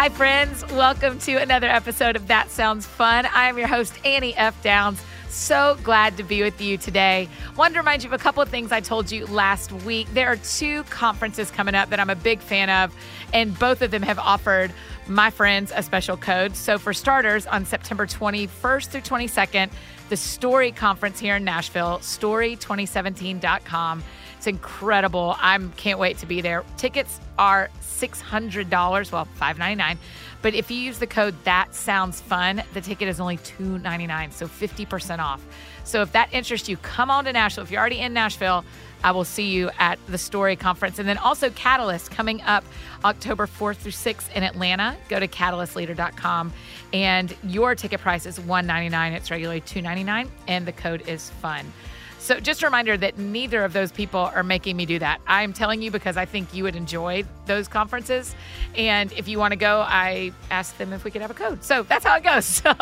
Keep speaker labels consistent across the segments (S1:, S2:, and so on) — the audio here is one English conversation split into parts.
S1: Hi, friends. Welcome to another episode of That Sounds Fun. I am your host, Annie F. Downs. So glad to be with you today. Wanted to remind you of a couple of things I told you last week. There are two conferences coming up that I'm a big fan of, and both of them have offered my friends a special code. So, for starters, on September 21st through 22nd, the Story Conference here in Nashville, story2017.com. It's incredible. I can't wait to be there. Tickets are $600, well, 599. But if you use the code That Sounds Fun, the ticket is only 299, so 50% off. So if that interests you, come on to Nashville. If you're already in Nashville, I will see you at the Story Conference. And then also Catalyst coming up October 4th through 6th in Atlanta. Go to catalystleader.com and your ticket price is 199. It's regularly 299 and the code is FUN. So, just a reminder that neither of those people are making me do that. I'm telling you because I think you would enjoy those conferences. And if you want to go, I asked them if we could have a code. So, that's how it goes. So,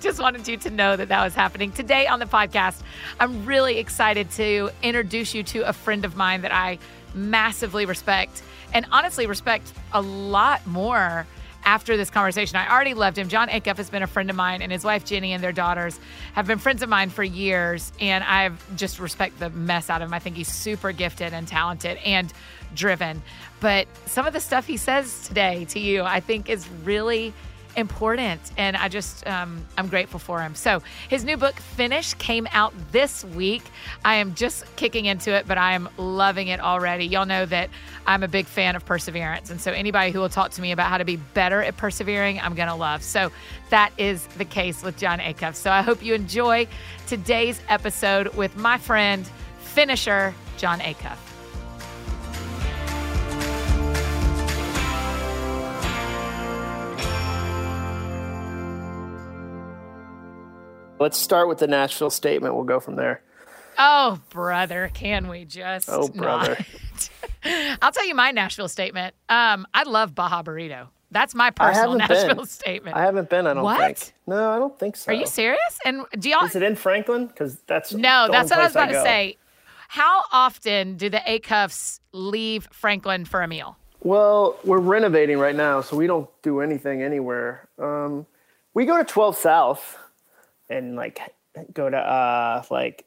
S1: just wanted you to know that that was happening. Today on the podcast, I'm really excited to introduce you to a friend of mine that I massively respect and honestly respect a lot more after this conversation. I already loved him. Jon Acuff has been a friend of mine, and his wife Jenny and their daughters have been friends of mine for years. And I've just respect the mess out of him. I think he's super gifted and talented and driven. But some of the stuff he says today to you, I think is really important and i just um, i'm grateful for him. So his new book finish came out this week. I am just kicking into it but i am loving it already. Y'all know that i'm a big fan of perseverance and so anybody who will talk to me about how to be better at persevering i'm gonna love. So that is the case with jon acuff. So i hope you enjoy today's episode with my friend finisher jon acuff
S2: Let's start with the Nashville statement. We'll go from there.
S1: Oh, brother, can we just?
S2: Oh, brother.
S1: I'll tell you my Nashville statement. Um, I love Baja Burrito. That's my personal Nashville
S2: been.
S1: statement.
S2: I haven't been. I don't
S1: what?
S2: think. No, I don't think so.
S1: Are you serious? And do y'all?
S2: Is it in Franklin? Because that's
S1: no. That's what I was about
S2: I
S1: to say. How often do the Acuffs leave Franklin for a meal?
S2: Well, we're renovating right now, so we don't do anything anywhere. Um, we go to 12 South and like go to uh like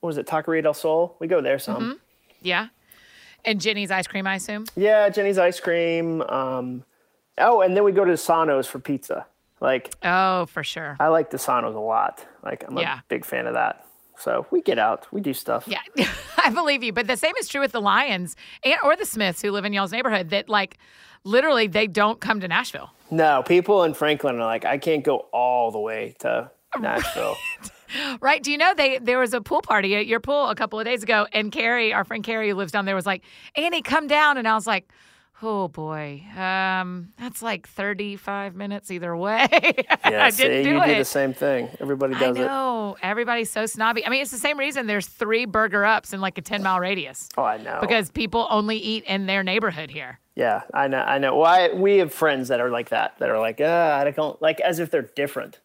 S2: what was it Taqueria del Sol? We go there some.
S1: Mm-hmm. Yeah. And Jeni's ice cream, I assume.
S2: Yeah, Jeni's ice cream. Um, oh, and then we go to Sano's for pizza. Like
S1: oh, for sure.
S2: I like Desano's a lot. Like I'm
S1: Yeah.
S2: a big fan of that. So we get out, we do stuff.
S1: Yeah, I believe you. But the same is true with the Lions and or the Smiths who live in y'all's neighborhood. That like literally they don't come to Nashville.
S2: No, people in Franklin are like, I can't go all the way to Nashville.
S1: Right? Do you know they there was a pool party at your pool a couple of days ago, and Carrie, our friend Carrie, who lives down there, was like, "Annie, come down," and I was like. Oh boy, um, that's like thirty-five minutes either way.
S2: Yeah,
S1: I
S2: see,
S1: didn't do
S2: you
S1: it.
S2: do the same thing. Everybody
S1: I
S2: does it.
S1: know everybody's so snobby. I mean, it's the same reason there's three burger ups in like a ten-mile radius
S2: Oh, I know.
S1: because people only eat in their neighborhood here.
S2: yeah, I know. I know. Well, we have friends that are like that. That are like, uh, I don't like as if they're different.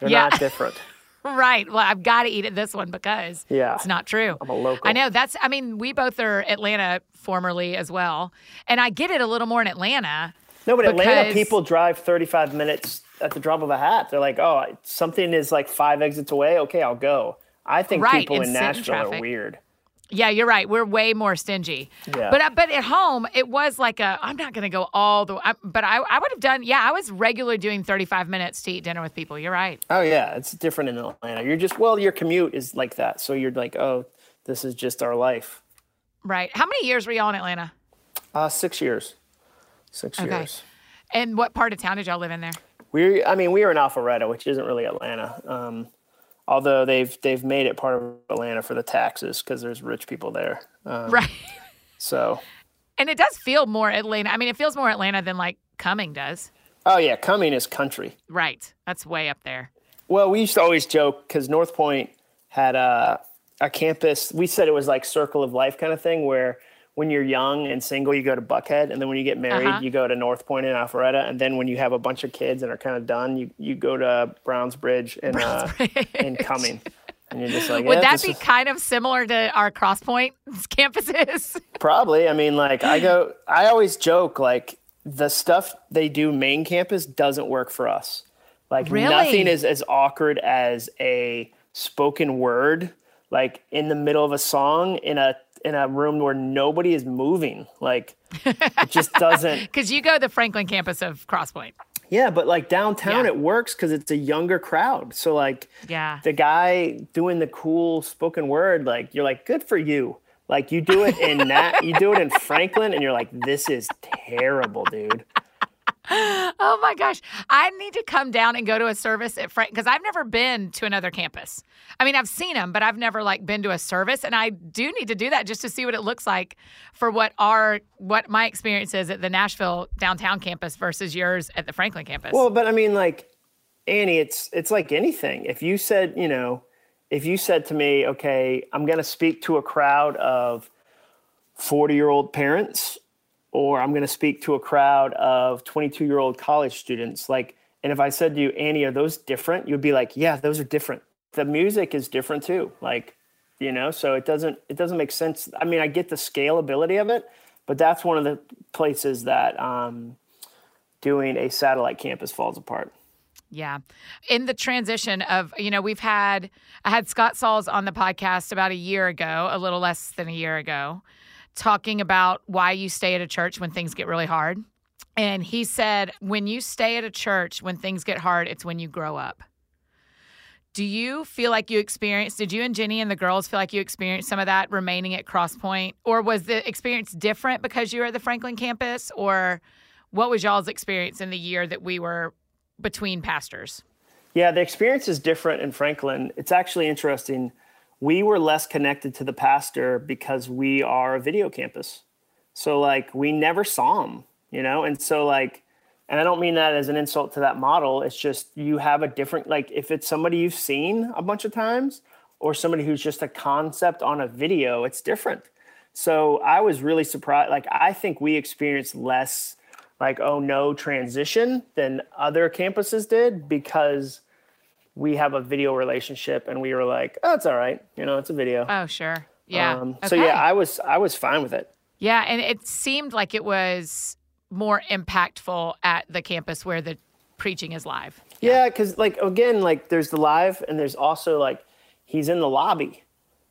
S2: They're
S1: Yeah.
S2: not different.
S1: Right. Well, I've got to eat at this one because
S2: Yeah.
S1: it's not true.
S2: I'm a local.
S1: I know. That's, I mean, we both are Atlanta formerly as well. And I get it a little more in Atlanta.
S2: No, but Atlanta people drive 35 minutes at the drop of a hat. They're like, oh, something is like five exits away. Okay, I'll go. I think
S1: Right,
S2: people
S1: and
S2: in
S1: sit in
S2: Nashville are weird.
S1: Yeah, you're right. We're way more stingy.
S2: Yeah.
S1: But uh, but at home, it was like a. I'm not going to go all the. I, but I I would have done. Yeah, I was regularly doing 35 minutes to eat dinner with people. You're right.
S2: Oh yeah, it's different in Atlanta. You're just well, your commute is like that, so you're like, oh, this is just our life.
S1: Right. How many years were y'all in Atlanta?
S2: Uh, six years. Six
S1: Okay.
S2: years.
S1: And what part of town did y'all live in there?
S2: We, I mean, we were in Alpharetta, which isn't really Atlanta. Um, although they've they've made it part of Atlanta for the taxes because there's rich people there. Um,
S1: Right.
S2: So,
S1: And it does feel more Atlanta. I mean, it feels more Atlanta than like Cumming does.
S2: oh yeah, Cumming is country.
S1: Right. That's way up there.
S2: Well, we used to always joke because North Point had a a campus. We said it was like circle of life kind of thing, where when you're young and single, you go to Buckhead, and then when you get married,
S1: Uh-huh.
S2: you go to North Point and Alpharetta, and then when you have a bunch of kids and are kind of done, you you go to Browns Bridge and uh, and Cumming, and you're just like,
S1: Would that be
S2: is-
S1: kind of similar to our Crosspoint campuses?
S2: Probably. I mean, like I go, I always joke like the stuff they do main campus doesn't work for us. Like
S1: Really?
S2: nothing is as awkward as a spoken word, like in the middle of a song in a in a room where nobody is moving. Like it just doesn't.
S1: Because you go the Franklin campus of Crosspoint.
S2: Yeah, but like downtown,
S1: Yeah.
S2: it works because it's a younger crowd. So like
S1: Yeah.
S2: the guy doing the cool spoken word, like you're like, good for you. Like you do it in that, you do it in Franklin, and you're like, this is terrible, dude.
S1: Oh my gosh. I need to come down and go to a service at Frank because I've never been to another campus. I mean, I've seen them, but I've never like been to a service. And I do need to do that just to see what it looks like for what our what my experience is at the Nashville downtown campus versus yours at the Franklin campus.
S2: Well, but I mean, like Annie, it's it's like anything. If you said, you know, if you said to me, okay, I'm going to speak to a crowd of 40 year old parents, or I'm going to speak to a crowd of 22 year old college students, like, and if I said to you, Annie, are those different? You'd be like, yeah, those are different. The music is different too. Like, you know, so it doesn't it doesn't make sense. I mean, I get the scalability of it, but that's one of the places that um, doing a satellite campus falls apart.
S1: Yeah. In the transition of, you know, we've had, I had Scott Sauls on the podcast about a year ago, a little less than a year ago, talking about why you stay at a church when things get really hard. And he said, when you stay at a church when things get hard, it's when you grow up. Do you feel like you experienced, did you and Jenny and the girls feel like you experienced some of that remaining at Crosspoint? Or was the experience different because you were at the Franklin campus? Or what was y'all's experience in the year that we were between pastors?
S2: Yeah, the experience is different in Franklin. It's actually interesting. We were less connected to the pastor because we are a video campus. So like we never saw him, you know? And so like and I don't mean that as an insult to that model. It's just you have a different like if it's somebody you've seen a bunch of times or somebody who's just a concept on a video, it's different. So I was really surprised. Like I think we experienced less like oh no transition than other campuses did because we have a video relationship and we were like oh it's all right you know it's a video
S1: Oh, sure. Yeah.
S2: um, so yeah i was i was fine with it
S1: yeah, and it seemed like it was more impactful at the campus where the preaching is live.
S2: yeah because like again like there's the live and there's also like he's in the lobby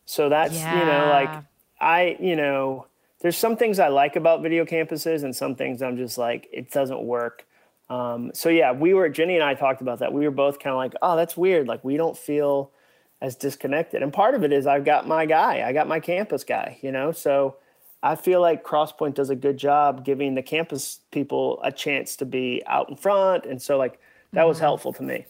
S2: so that's you know like i you know there's some things i like about video campuses and some things i'm just like it doesn't work um, so yeah we were jenny and i talked about that. We were both kind of like oh that's weird. Like we don't feel as disconnected. And part of it is i've got my guy. I got my campus guy you know? So i feel like crosspoint does a good job giving the campus people a chance to be out in front. And so like that was helpful to me.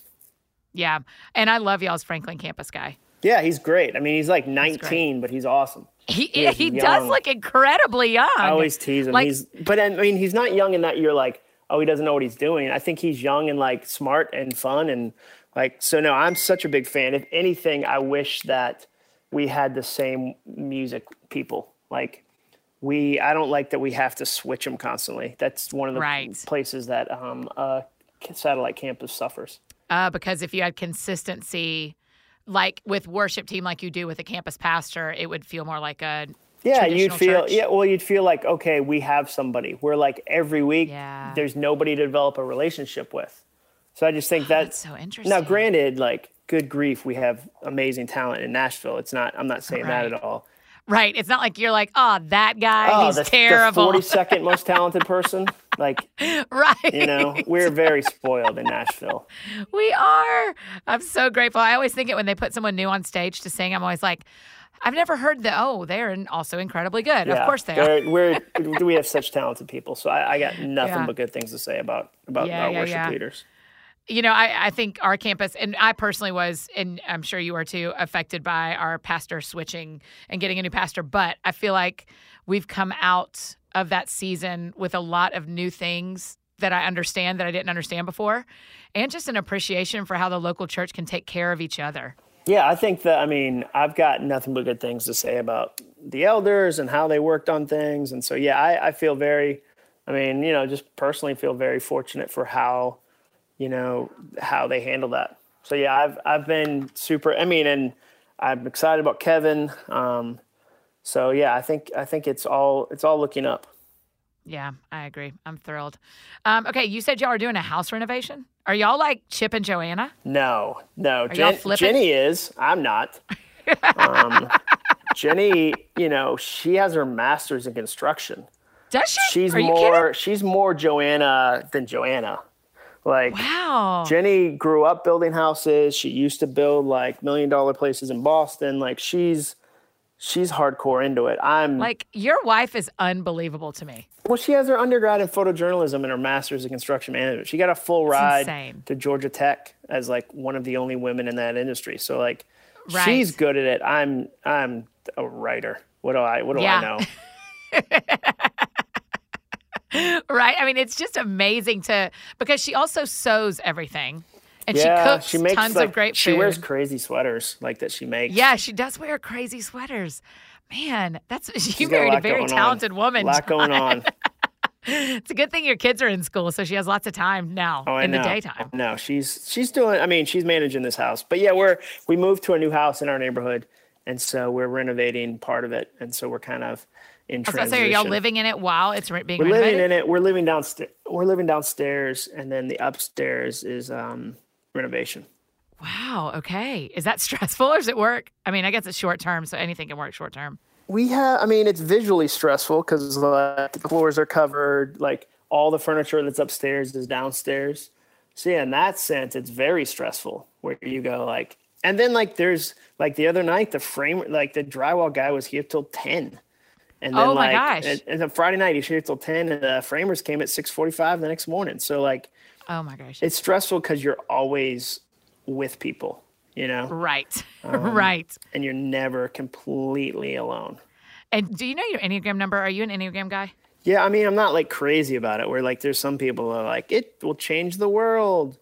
S1: Yeah. And I love y'all's Franklin campus guy.
S2: yeah he's great. I mean he's like
S1: great.
S2: 19 but he's awesome.
S1: He
S2: He
S1: he does look incredibly young.
S2: I always tease him.
S1: Like-
S2: he's, but I mean, he's not young in that you're like, oh, he doesn't know what he's doing. I think he's young and like smart and fun and like. So no, I'm such a big fan. If anything, I wish that we had the same music people. Like we, I don't like that we have to switch them constantly. That's one of the
S1: Right.
S2: places that um, uh, satellite campus suffers.
S1: uh, because if you had consistency, like with worship team, like you do with a campus pastor, it would feel more like a
S2: Yeah, you'd feel
S1: church.
S2: yeah. Well, you'd feel like okay, we have somebody. We're like every week.
S1: Yeah.
S2: There's nobody to develop a relationship with. So I just think ah, that
S1: That's so interesting.
S2: Now, granted, like good grief, we have amazing talent in Nashville. It's not. I'm not saying
S1: Right.
S2: that at all.
S1: right. It's not like you're like, oh, that guy,
S2: Oh,
S1: he's
S2: the,
S1: terrible.
S2: The 42nd most talented person. Like
S1: right.
S2: you know, we're very spoiled in Nashville.
S1: We are. I'm so grateful. I always think it when they put someone new on stage to sing. I'm always like, I've never heard the oh, they're also incredibly good.
S2: Yeah,
S1: of course they are.
S2: We're, we have such talented people. So I, I got nothing
S1: Yeah.
S2: but good things to say about about
S1: Yeah,
S2: our worship leaders.
S1: You know, I, I think our campus, and I personally was, and I'm sure you are too, affected by our pastor switching and getting a new pastor. But I feel like we've come out of that season with a lot of new things that I understand that I didn't understand before, and just an appreciation for how the local church can take care of each other.
S2: Yeah, I think that I mean I've got nothing but good things to say about the elders and how they worked on things, and so yeah, I, I feel very, I mean you know just personally feel very fortunate for how, you know how they handle that. So yeah, I've I've been super. I mean, and I'm excited about Kevin. Um, so yeah, I think I think it's all it's all looking up.
S1: Yeah, I agree. I'm thrilled. Um, okay, you said y'all are doing a house renovation. Are y'all like Chip and Joanna?
S2: No, no. Jen. Jenny is. I'm not. Um, Jenny, you know, she has her master's in construction.
S1: Does she?
S2: She's
S1: are you
S2: more. She's more Joanna than Joanna. Like?
S1: Wow.
S2: Jenny grew up building houses. She used to build like million dollar places in Boston. Like she's she's hardcore into it. I'm
S1: Like your wife is unbelievable to me.
S2: well, she has her undergrad in photojournalism and her master's in construction management. She got a full ride to Georgia Tech as like one of the only women in that industry. So like
S1: Right.
S2: she's good at it. I'm I'm a writer. What do I what do
S1: Yeah.
S2: I know?
S1: Right? I mean, it's just amazing to because she also sews everything. And
S2: yeah,
S1: she cooks
S2: she makes
S1: tons
S2: like,
S1: of great food.
S2: she
S1: food.
S2: wears crazy sweaters like that she makes.
S1: yeah, she does wear crazy sweaters. Man, that's
S2: She's
S1: you married a
S2: lot
S1: very
S2: going on.
S1: talented woman.
S2: A lot going on.
S1: It's a good thing your kids are in school, so she has lots of time now
S2: Oh,
S1: in the daytime.
S2: No, she's she's doing. I mean, she's managing this house. But yeah, we're we moved to a new house in our neighborhood, and so we're renovating part of it, and so we're kind of in
S1: I
S2: transition.
S1: say, are y'all living in it while it's being
S2: We're
S1: renovated?
S2: living in it. We're living downstairs. We're living downstairs, and then the upstairs is um, renovation.
S1: Wow. Okay. Is that stressful or does it work? I mean, I guess it's short term, so anything can work short term.
S2: We have. I mean, it's visually stressful because like, the floors are covered. Like all the furniture that's upstairs is downstairs. So yeah, in that sense, it's very stressful. Where you go like, and then like there's like the other night, the frame like the drywall guy was here till ten. And then
S1: Oh my
S2: like,
S1: gosh.
S2: And, and then Friday night he's here till ten, and the framers came at six forty-five the next morning. So like,
S1: Oh my gosh.
S2: it's stressful because you're always with people, you know,
S1: right.
S2: Um,
S1: right.
S2: and you're never completely alone.
S1: And do you know your Enneagram number? Are you an Enneagram guy?
S2: Yeah, I mean, I'm not like crazy about it. Where like, there's some people who are like, it will change the world.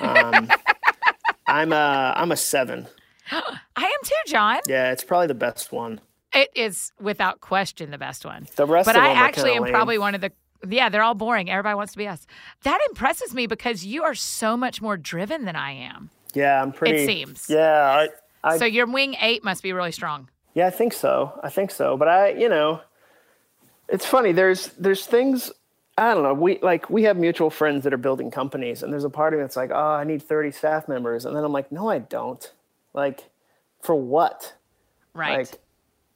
S2: Um, I'm a I'm a seven.
S1: I am too, Jon.
S2: Yeah, it's probably the best one.
S1: It is without question the best one.
S2: The rest
S1: but I actually am
S2: lame.
S1: probably one of the yeah, they're all boring. Everybody wants to be us. That impresses me because you are so much more driven than I am.
S2: Yeah, I'm pretty.
S1: It seems.
S2: Yeah, I, I
S1: so your wing eight must be really strong.
S2: Yeah, I think so. I think so. But I, you know, it's funny. There's there's things I don't know. We like we have mutual friends that are building companies, and there's a part of me that's like, oh, I need 30 staff members, and then I'm like, no, I don't. Like, for what?
S1: Right.
S2: Like,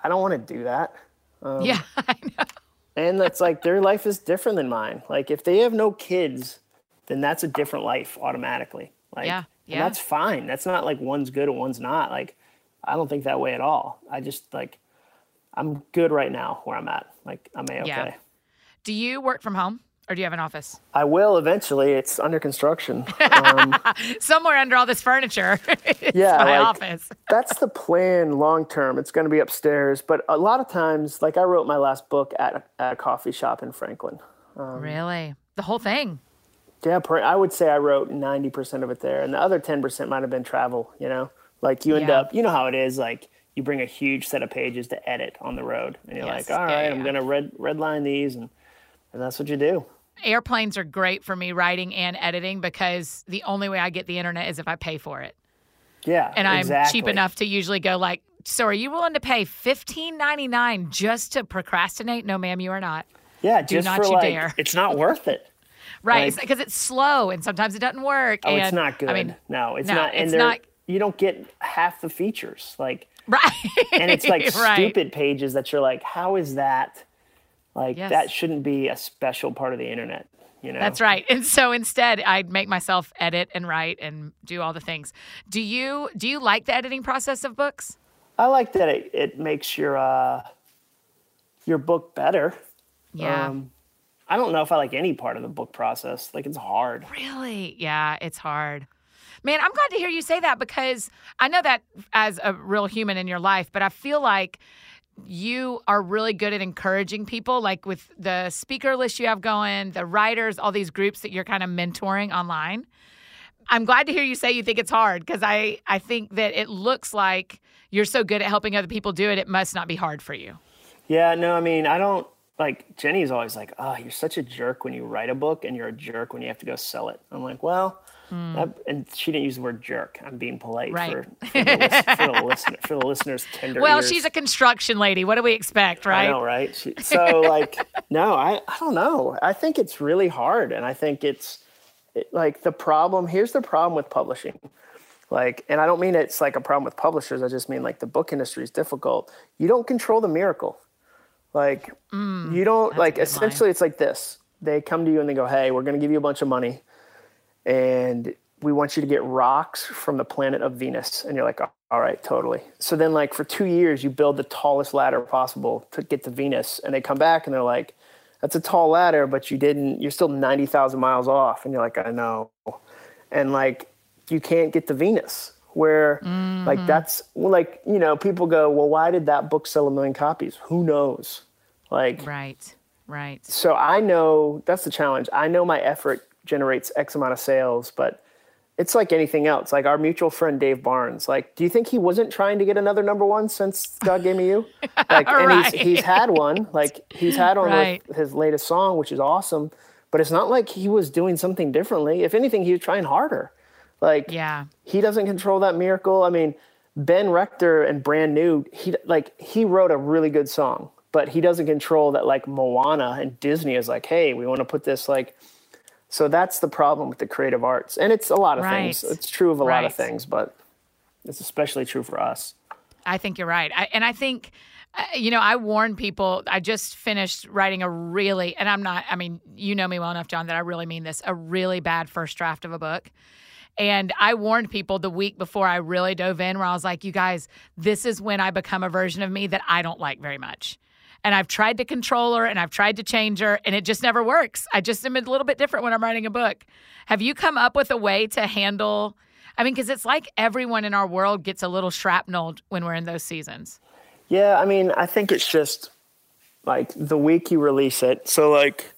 S2: I don't want to do that.
S1: Um, yeah, I know.
S2: And that's like their life is different than mine. Like, if they have no kids, then that's a different life automatically. Like,
S1: Yeah,
S2: and
S1: yeah.
S2: that's fine. That's not like one's good and one's not. Like, I don't think that way at all. I just like, I'm good right now where I'm at. Like, I'm a okay.
S1: Yeah. Do you work from home or do you have an office?
S2: I will eventually. It's under construction. Um,
S1: Somewhere under all this furniture.
S2: Yeah,
S1: my
S2: like-
S1: office.
S2: that's the plan long term. It's going to be upstairs. But a lot of times, like I wrote my last book at a, at a coffee shop in Franklin. Um,
S1: really? The whole thing.
S2: Yeah, I would say I wrote 90% of it there. And the other 10% might have been travel, you know? Like you end
S1: Yeah.
S2: up, you know how it is, like you bring a huge set of pages to edit on the road. And you're
S1: Yes.
S2: like, all right,
S1: Yeah, yeah, I'm
S2: going to red, red line these. And, and that's what you do.
S1: Airplanes are great for me writing and editing because the only way I get the internet is if I pay for it.
S2: Yeah.
S1: And I'm
S2: exactly.
S1: cheap enough to usually go like, so are you willing to pay fifteen ninety nine just to procrastinate? No, ma'am, you are not.
S2: Yeah, just
S1: not
S2: for
S1: you
S2: like,
S1: dare.
S2: it's not worth it.
S1: Right.
S2: Like-
S1: Because it's slow and sometimes it doesn't work.
S2: Oh,
S1: and,
S2: it's not good.
S1: I mean,
S2: no, it's
S1: no,
S2: not. And
S1: it's not-
S2: You don't get half the features. Like,
S1: right.
S2: and it's like
S1: right.
S2: stupid pages that you're like, how is that? Like,
S1: Yes.
S2: that shouldn't be a special part of the internet, you know?
S1: That's right. And so instead, I'd make myself edit and write and do all the things. Do you do you like the editing process of books?
S2: I like that it, it makes your uh, your book better.
S1: Yeah.
S2: Um, I don't know if I like any part of the book process. Like it's hard.
S1: Really? Yeah, it's hard. Man, I'm glad to hear you say that because I know that as a real human in your life, but I feel like you are really good at encouraging people, like with the speaker list you have going, the writers, all these groups that you're kind of mentoring online. I'm glad to hear you say you think it's hard because I, I think that it looks like you're so good at helping other people do it, it must not be hard for you.
S2: Yeah, no, I mean, I don't like Jenny's always like, "Oh, you're such a jerk when you write a book and you're a jerk when you have to go sell it." I'm like, "Well, That- and she didn't use the word jerk. I'm being polite
S1: Right.
S2: for, for, the for, the listener, for the listeners' tender
S1: Well,
S2: ears.
S1: she's a construction lady. What do we expect, right?
S2: I know, right? She, so, like, no, I, I don't know. I think it's really hard. And I think it's it, like the problem here's the problem with publishing. Like, and I don't mean it's like a problem with publishers. I just mean like the book industry is difficult. You don't control the miracle. Like, you don't, like,
S1: Mm, good line.
S2: essentially, it's like this they come to you and they go, Hey, we're going to give you a bunch of money and we want you to get rocks from the planet of Venus. And you're like, all right, totally. So then, like, for two years, you build the tallest ladder possible to get to Venus. And they come back and they're like, that's a tall ladder, but you didn't, you're still 90,000 miles off. And you're like, I know. And like, you can't get to Venus. Where, like, mm-hmm. that's well, like, you know, people go, well, why did that book sell a million copies? Who knows? Like,
S1: Right. Right.
S2: so I know that's the challenge. I know my effort generates X amount of sales, but it's like anything else. Like our mutual friend Dave Barnes. Like, do you think he wasn't trying to get another number one since God gave me you? Like, and
S1: Right.
S2: he's he's had one. Like he's had one
S1: Right.
S2: with his latest song, which is awesome. But it's not like he was doing something differently. If anything, he was trying harder. Like
S1: Yeah.
S2: he doesn't control that miracle. I mean, Ben Rector and Brand New, he like he wrote a really good song, but he doesn't control that like Moana and Disney is like, hey, we want to put this like. So that's the problem with the creative arts, and it's a lot of things. It's true of a lot of things, but it's especially true for us.
S1: I think you're right. I, and I think, uh, you know, I warn people. I just finished writing a really, and I'm not, I mean, you know me well enough, Jon, that I really mean this a really bad first draft of a book. And I warned people the week before I really dove in, where I was like, you guys, this is when I become a version of me that I don't like very much. And I've tried to control her and I've tried to change her, and it just never works. I just am a little bit different when I'm writing a book. Have you come up with a way to handle? I mean, because it's like everyone in our world gets a little shrapnel when we're in those seasons.
S2: Yeah, I mean, I think it's just like the week you release it. So like,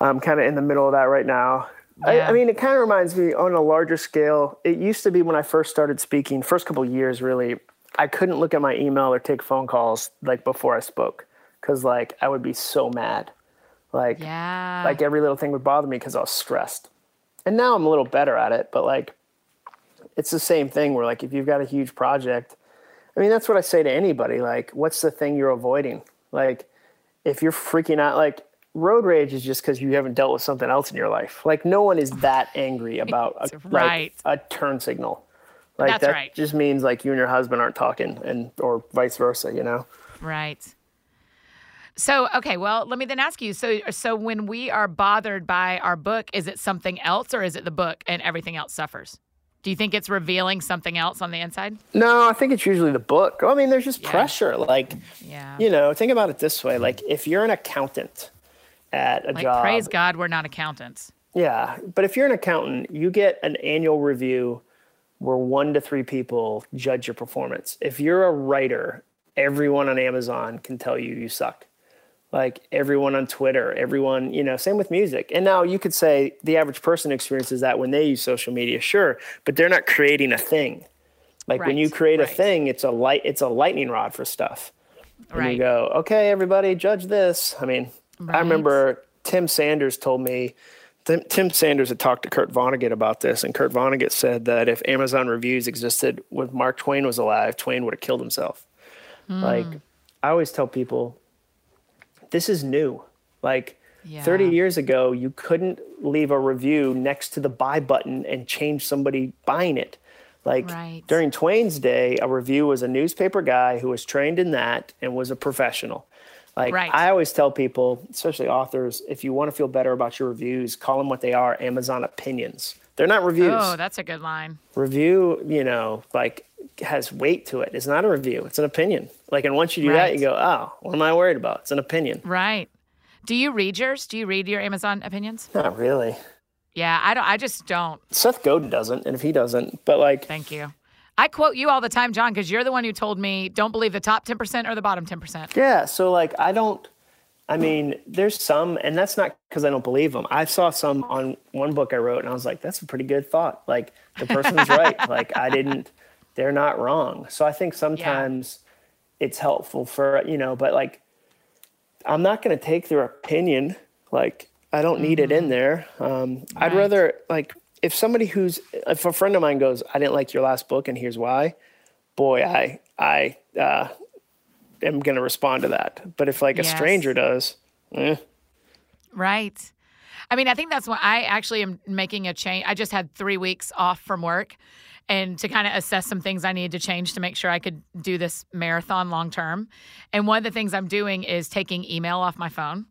S2: I'm kind of in the middle of that right now. I,
S1: Yeah.
S2: I mean, it kind of reminds me on a larger scale. It used to be when I first started speaking, first couple years, really, I couldn't look at my email or take phone calls like before I spoke because like I would be so mad, like
S1: Yeah.
S2: like every little thing would bother me because I was stressed. And now I'm a little better at it, but like it's the same thing where like if you've got a huge project, I mean that's what I say to anybody, like what's the thing you're avoiding? Like if you're freaking out like road rage is just because you haven't dealt with something else in your life. Like no one is that angry about a,
S1: Right.
S2: like a turn signal. Like
S1: That's
S2: that
S1: right.
S2: just means like you and your husband aren't talking and or vice versa, you know?
S1: Right. So, okay, well, let me then ask you. So, so when we are bothered by our book, is it something else or is it the book and everything else suffers? Do you think it's revealing something else on the inside?
S2: No, I think it's usually the book. I mean, there's just
S1: Yeah.
S2: pressure. Like
S1: Yeah.
S2: you know, think about it this way: like if you're an accountant at a
S1: Like,
S2: job,
S1: praise God, we're not accountants.
S2: yeah. But if you're an accountant, you get an annual review where one to three people judge your performance. If you're a writer, everyone on Amazon can tell you you suck. Like everyone on Twitter, everyone, you know, same with music. And now you could say the average person experiences that when they use social media, sure, but they're not creating a thing. Like when you
S1: Right,
S2: create a thing, it's a light, it's a lightning rod for stuff. And
S1: Right.
S2: you go, okay, everybody, judge this. I mean,
S1: Right.
S2: I remember Tim Sanders told me, Tim, Tim Sanders had talked to Kurt Vonnegut about this, and Kurt Vonnegut said that if Amazon reviews existed when Mark Twain was alive, Twain would have killed himself. Hmm. Like, I always tell people, this is new. Like, 30 years ago, you couldn't leave a review next to the buy button and change somebody buying it. Like
S1: Right.
S2: during Twain's day, a review was a newspaper guy who was trained in that and was a professional. Like
S1: Right.
S2: I always tell people, especially authors, if you want to feel better about your reviews, call them what they are Amazon opinions. They're not reviews.
S1: Oh, that's a good line.
S2: Review, you know, like has weight to it. It's not a review, it's an opinion. Like, and once you do that, you go, oh, what am I worried about? It's an opinion.
S1: Right. Do you read yours? Do you read your Amazon opinions?
S2: Not really.
S1: Yeah, I don't. I just don't.
S2: Seth Godin doesn't, and if he doesn't, but like,
S1: Thank you. I quote you all the time, Jon, because you're the one who told me don't believe the top 10% or the bottom 10%.
S2: yeah, so like, I don't, I mean, there's some, and that's not because I don't believe them. I saw some on one book I wrote, and I was like, that's a pretty good thought. Like, the person's right. Like, I didn't, they're not wrong. So I think sometimes it's helpful for, you know, but like, I'm not going to take their opinion. Like, I don't need it in there. Um, I'd rather, like, if somebody who's if a friend of mine goes, I didn't like your last book and here's why, boy, I I uh, am going to respond to that. But if like a stranger does, eh,
S1: Right. I mean, I think that's why I actually am making a change. I just had three weeks off from work and to kind of assess some things I needed to change to make sure I could do this marathon long term. And one of the things I'm doing is taking email off my phone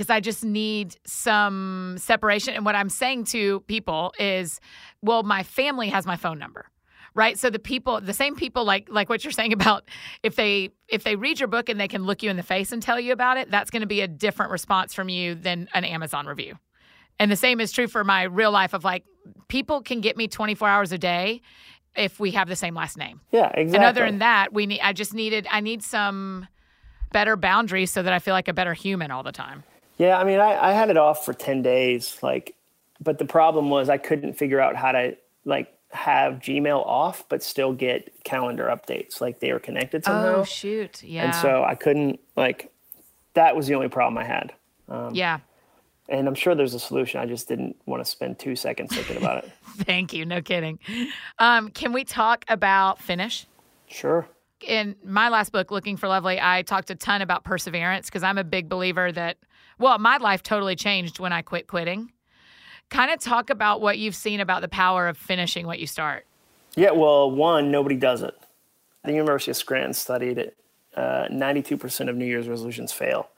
S1: because I just need some separation. And what I'm saying to people is, well, my family has my phone number. Right. So the people, the same people like like what you're saying about if they if they read your book and they can look you in the face and tell you about it, that's going to be a different response from you than an Amazon review. And the same is true for my real life of like people can get me 24 hours a day if we have the same last name.
S2: yeah, exactly.
S1: And other than that, we need I just needed I need some better boundaries so that I feel like a better human all the time.
S2: Yeah, I mean, I, I had it off for 10 days, like, but the problem was I couldn't figure out how to like have Gmail off, but still get calendar updates. Like they were connected somehow.
S1: Oh shoot. Yeah.
S2: And so I couldn't like, that was the only problem I had.
S1: yeah.
S2: And I'm sure there's a solution. I just didn't want to spend two seconds thinking about it.
S1: Thank you. No kidding. Um, can we talk about finish?
S2: Sure.
S1: in my last book, Looking for Lovely, I talked a ton about perseverance because I'm a big believer that, well, my life totally changed when I quit quitting. Kind of talk about what you've seen about the power of finishing what you start.
S2: Yeah, well, one, nobody does it. The University of Scranton studied it. Uh, 92% of New Year's resolutions fail,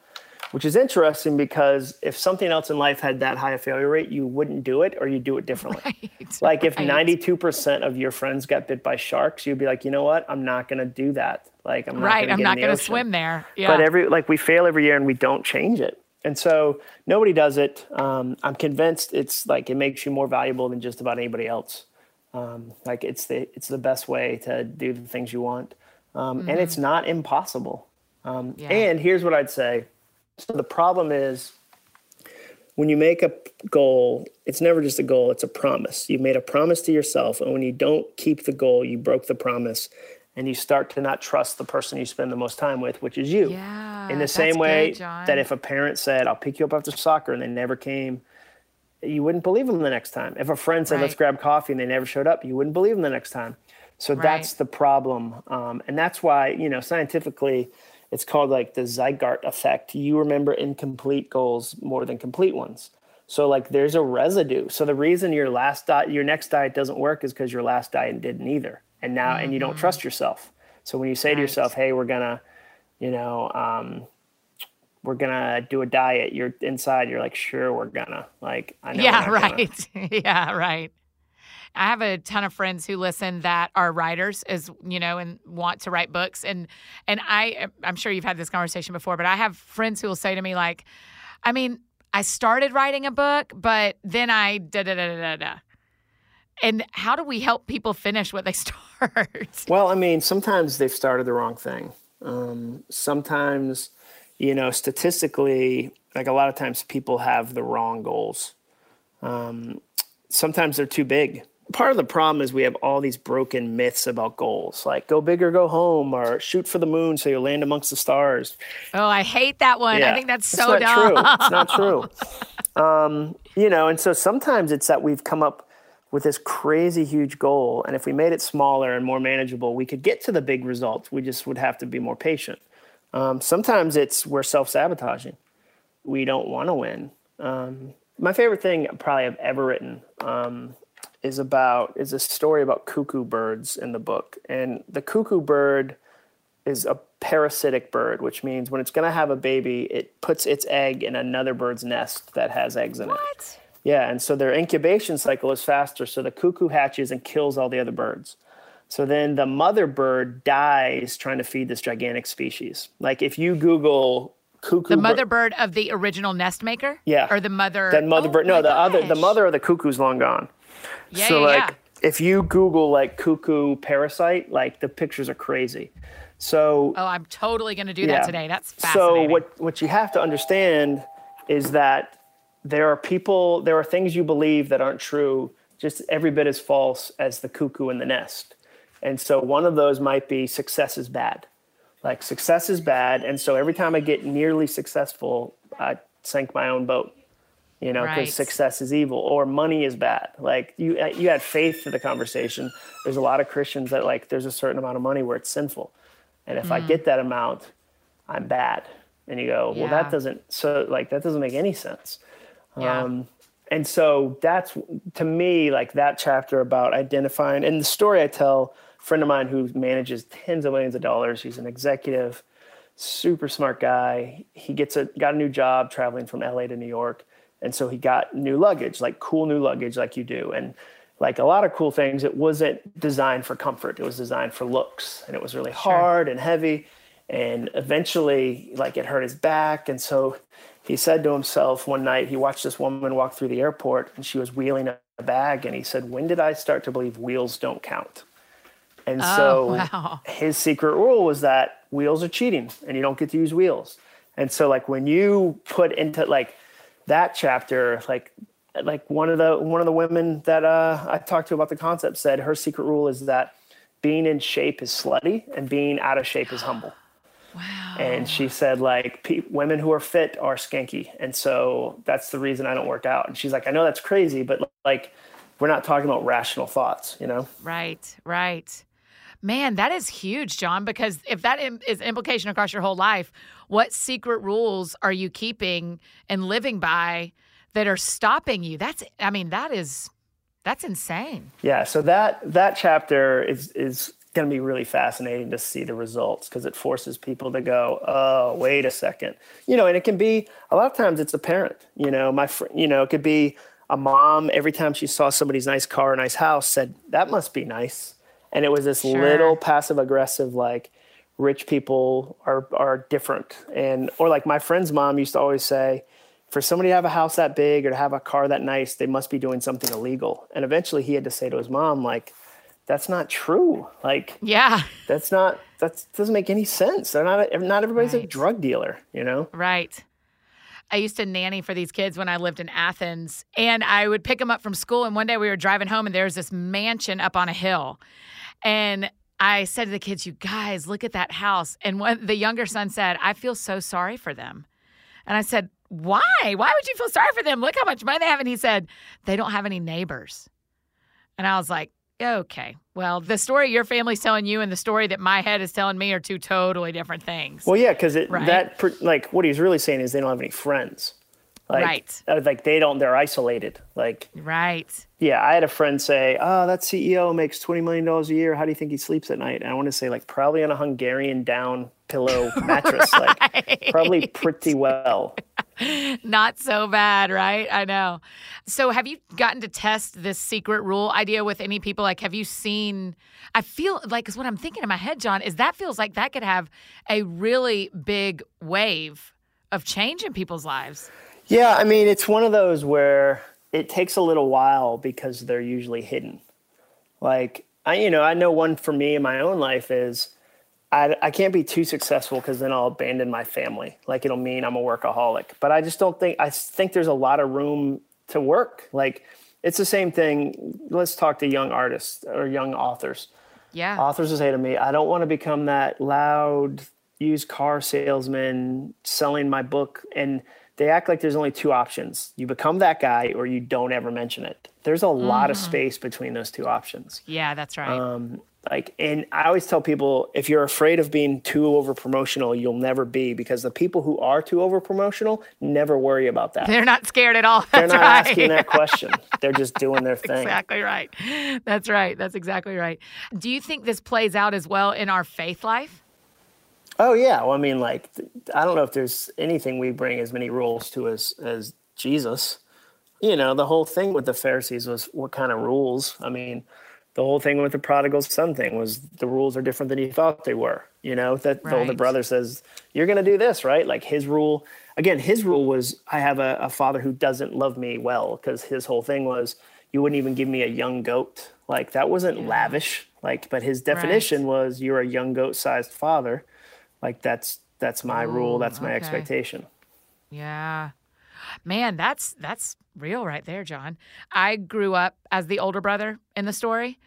S2: which is interesting because if something else in life had that high a failure rate, you wouldn't do it or you do it differently.
S1: Right.
S2: Like if
S1: Right.
S2: 92% of your friends got bit by sharks, you'd be like, you know what? I'm not going to do that. Like I'm not
S1: Right.
S2: gonna
S1: I'm not going to swim there. Yeah.
S2: But every like we fail every year and we don't change it. And so nobody does it. Um, I'm convinced it's like it makes you more valuable than just about anybody else. Um, like it's the it's the best way to do the things you want, um, and it's not impossible. Um,
S1: Yeah.
S2: And here's what I'd say. So the problem is when you make a goal, it's never just a goal, it's a promise. You've made a promise to yourself, and when you don't keep the goal, you broke the promise, and you start to not trust the person you spend the most time with, which is you.
S1: yeah.
S2: In the same way
S1: good,
S2: that if a parent said, I'll pick you up after soccer, and they never came, you wouldn't believe them the next time. If a friend said, let's grab coffee, and they never showed up, you wouldn't believe them the next time. So that's the problem. Um, and that's why, you know, scientifically, it's called like the Zeigarnik effect. You remember incomplete goals more than complete ones. So like there's a residue. So the reason your last diet, your next diet doesn't work is because your last diet didn't either. And now, and you don't trust yourself. So when you say to
S1: Mm-hmm.
S2: Yourself, hey, we're gonna, you know, um, we're gonna do a diet, you're inside, you're like, sure, we're gonna. Like, I know.
S1: yeah, right. yeah, right. I have a ton of friends who listen that are writers, as you know, and want to write books. And and I, I'm sure you've had this conversation before, but I have friends who will say to me like, I mean, I started writing a book, but then I da da da da da da. And how do we help people finish what they start?
S2: Well, I mean, sometimes they've started the wrong thing. Um, sometimes, you know, statistically, like a lot of times people have the wrong goals. Um, sometimes they're too big. Part of the problem is we have all these broken myths about goals, like go big or go home, or shoot for the moon so you'll land amongst the stars.
S1: Oh, I hate that one. I think that's
S2: It's
S1: so
S2: not
S1: dumb.
S2: True. It's not true. um, you know, and so sometimes it's that we've come up with this crazy huge goal, and if we made it smaller and more manageable, we could get to the big results. We just would have to be more patient. Um, sometimes it's we're self sabotaging. We don't want to win. Um, my favorite thing probably I've ever written um, is about is a story about cuckoo birds in the book, and the cuckoo bird is a parasitic bird, which means when it's going to have a baby, it puts its egg in another bird's nest that has eggs in it. Yeah, and so their incubation cycle is faster. So the cuckoo hatches and kills all the other birds. So then the mother bird dies trying to feed this gigantic species. Like if you Google cuckoo,
S1: The mother bird of the original nest maker?
S2: Yeah.
S1: Or the mother?
S2: that mother
S1: Oh
S2: bird, no, the other, the mother of the cuckoo's long gone.
S1: Yeah,
S2: so
S1: yeah,
S2: like
S1: yeah.
S2: if you Google like cuckoo parasite, like the pictures are crazy. So
S1: Oh, I'm totally going to do
S2: Yeah.
S1: that today. That's fascinating.
S2: So what what you have to understand is that there are people, there are things you believe that aren't true, just every bit as false as the cuckoo in the nest. And so one of those might be success is bad. Like success is bad, and so every time I get nearly successful, I sink my own boat. you know, because
S1: Right.
S2: success is evil or money is bad. Like you, you add faith to the conversation. There's a lot of Christians that like there's a certain amount of money where it's sinful, and if I
S1: Mm.
S2: get that amount, I'm bad. And you go, well,
S1: Yeah.
S2: that doesn't so like that doesn't make any sense.
S1: Yeah.
S2: Um, and so that's to me like that chapter about identifying and the story I tell a friend of mine who manages tens of millions of dollars. He's an executive, super smart guy. He gets a got a new job traveling from LA to New York. And so he got new luggage, like cool new luggage like you do. And like a lot of cool things, it wasn't designed for comfort. It was designed for looks. And it was really hard and heavy. And eventually like it hurt his back. And so he said to himself one night, he watched this woman walk through the airport and she was wheeling a bag. And he said, When did I start to believe wheels don't count? And so
S1: Oh, wow.
S2: his secret rule was that wheels are cheating and you don't get to use wheels. And so like when you put into like that chapter, like like one of the one of the women that uh, I talked to about the concept said her secret rule is that being in shape is slutty and being out of shape is humble.
S1: Wow.
S2: And she said, like, pe- women who are fit are skanky. And so that's the reason I don't work out. And she's like, I know that's crazy, but like, we're not talking about rational thoughts, you know?
S1: Right, right. Man, that is huge, Jon, because if that im- is implication across your whole life, what secret rules are you keeping and living by that are stopping you? That's, I mean, that is, that's insane.
S2: Yeah. So that, that chapter is, is going to be really fascinating to see the results because it forces people to go, oh, wait a second. You know, and it can be, a lot of times it's a parent, you know, my, friend, you know, it could be a mom every time she saw somebody's nice car or nice house said, that must be nice. And it was this
S1: Sure.
S2: little passive aggressive, like rich people are, are different. And, or like my friend's mom used to always say, for somebody to have a house that big or to have a car that nice, they must be doing something illegal. And eventually he had to say to his mom, like, that's not true. Like,
S1: Yeah,
S2: that's not, that doesn't make any sense. They're not, not everybody's a drug dealer, you know?
S1: right. I used to nanny for these kids when I lived in Athens, and I would pick them up from school. And one day we were driving home, and there was this mansion up on a hill. And I said to the kids, You guys, look at that house. And when the younger son said, I feel so sorry for them. And I said, Why? Why would you feel sorry for them? Look how much money they have. And he said, They don't have any neighbors. And I was like, Okay, well, the story your family's telling you and the story that my head is telling me are two totally different things.
S2: Well, yeah, because
S1: Right.
S2: that like what he's really saying is they don't have any friends. Like,
S1: Right.
S2: uh, Like they don't. They're isolated. Like
S1: right.
S2: yeah, I had a friend say, "Oh, that CEO makes twenty million dollars a year. How do you think he sleeps at night?" And I want to say like probably on a Hungarian down pillow mattress, like probably pretty well.
S1: Not so bad, right? I know. So, have you gotten to test this secret rule idea with any people? Like, have you seen? I feel like, because what I'm thinking in my head, Jon, is that feels like that could have a really big wave of change in people's lives.
S2: Yeah, I mean, it's one of those where it takes a little while because they're usually hidden. Like, I, you know, I know one for me in my own life is I, I can't be too successful because then I'll abandon my family. Like, it'll mean I'm a workaholic. But I just don't think, I think there's a lot of room to work. Like, it's the same thing. Let's talk to young artists or young authors
S1: Yeah.
S2: authors will say to me, I don't want to become that loud used car salesman selling my book. And they act like there's only two options you become that guy or you don't ever mention it. There's a lot of space between those two options.
S1: yeah, that's right.
S2: Um, like, and I always tell people if you're afraid of being too over promotional, you'll never be because the people who are too over promotional never worry about that.
S1: They're not scared at all.
S2: They're not
S1: right.
S2: asking that question. They're just doing their thing.
S1: exactly right. That's right. That's exactly right. Do you think this plays out as well in our faith life?
S2: Oh yeah. Well, I mean, like, I don't know if there's anything we bring as many rules to as as Jesus. You know, the whole thing with the Pharisees was what kind of rules. I mean, the whole thing with the prodigal son thing was the rules are different than he thought they were. You know, that the older brother says you're going to do this, right? Like his rule. Again, his rule was I have a, a father who doesn't love me well because his whole thing was you wouldn't even give me a young goat. Like that wasn't lavish. Like, but his definition was you're a young goat sized father. Like that's that's my rule. That's my
S1: okay.
S2: expectation.
S1: Yeah. Man, that's that's real right there, Jon. I grew up as the older brother in the story.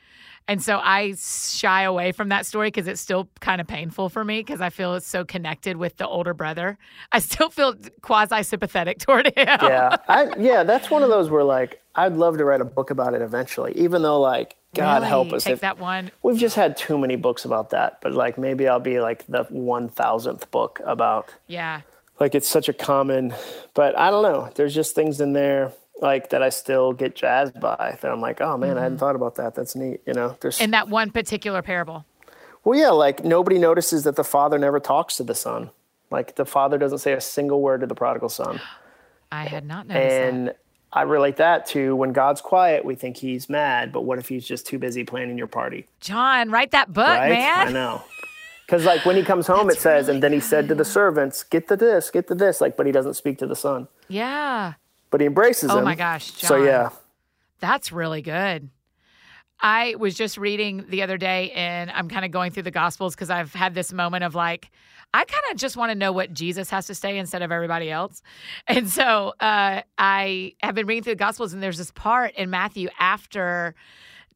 S1: And so I shy away from that story because it's still kind of painful for me because I feel it's so connected with the older brother. I still feel quasi sympathetic toward him.
S2: Yeah, I, yeah, that's one of those where like I'd love to write a book about it eventually, even though like God
S1: Really?
S2: help us
S1: Take
S2: if
S1: that one.
S2: we've just had too many books about that. But like maybe I'll be like the one thousandth book about
S1: Yeah.
S2: Like it's such a common. But I don't know. There's just things in there like that I still get jazzed by that I'm like, oh man, I hadn't mm-hmm. thought about that. That's neat. You know, there's
S1: In that one particular parable.
S2: well, yeah, like nobody notices that the father never talks to the son. Like the father doesn't say a single word to the prodigal son.
S1: I had not noticed that.
S2: And I relate that to when God's quiet, we think he's mad, but what if he's just too busy planning your party?
S1: Jon, write that book,
S2: Right? I
S1: man.
S2: know. Because like when he comes home, it says, and then he said to the servants, "Get to this, get to this." Like, but he doesn't speak to the son,
S1: Yeah.
S2: but he embraces
S1: Oh
S2: him.
S1: Oh my gosh,
S2: Jon.
S1: So
S2: yeah,
S1: That's really good. I was just reading the other day and I'm kind of going through the Gospels because I've had this moment of like, I kind of just want to know what Jesus has to say instead of everybody else. And so uh, I have been reading through the Gospels and there's this part in Matthew after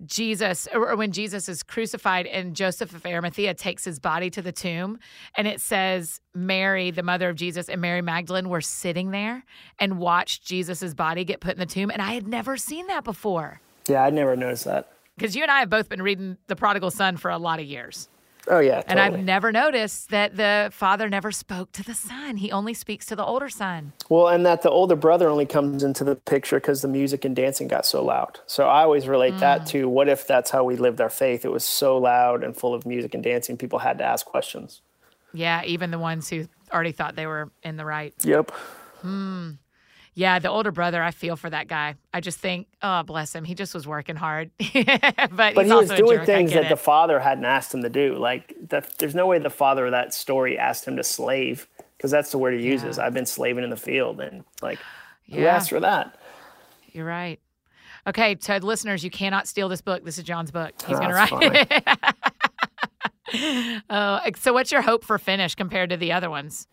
S1: Jesus, or when Jesus is crucified and Joseph of Arimathea takes his body to the tomb, and it says Mary, the mother of Jesus, and Mary Magdalene were sitting there and watched Jesus's body get put in the tomb. And I had never seen that before
S2: yeah, I'd never noticed that.
S1: because you and I have both been reading The Prodigal Son for a lot of years.
S2: Oh yeah, Totally. And.
S1: I've never noticed that the father never spoke to the son. He only speaks to the older son.
S2: well, and that the older brother only comes into the picture because the music and dancing got so loud. So I always relate
S1: Mm.
S2: that to what if that's how we lived our faith? It was so loud and full of music and dancing, people had to ask questions.
S1: Yeah, even the ones who already thought they were in the right.
S2: Yep.
S1: Yeah, the older brother, I feel for that guy. I just think, oh, bless him. He just was working hard. but
S2: But he was doing. Things that the father hadn't asked him to do. Like, the, there's no way the father of that story asked him to slave, because that's the word he uses.
S1: Yeah.
S2: I've been slaving in the field, and like, who
S1: Yeah.
S2: asked for that?
S1: You're right. Okay, to listeners, you cannot steal this book. This is Jon's book. He's
S2: Oh,
S1: going to write it. Oh, so what's your hope for finish compared to the other ones?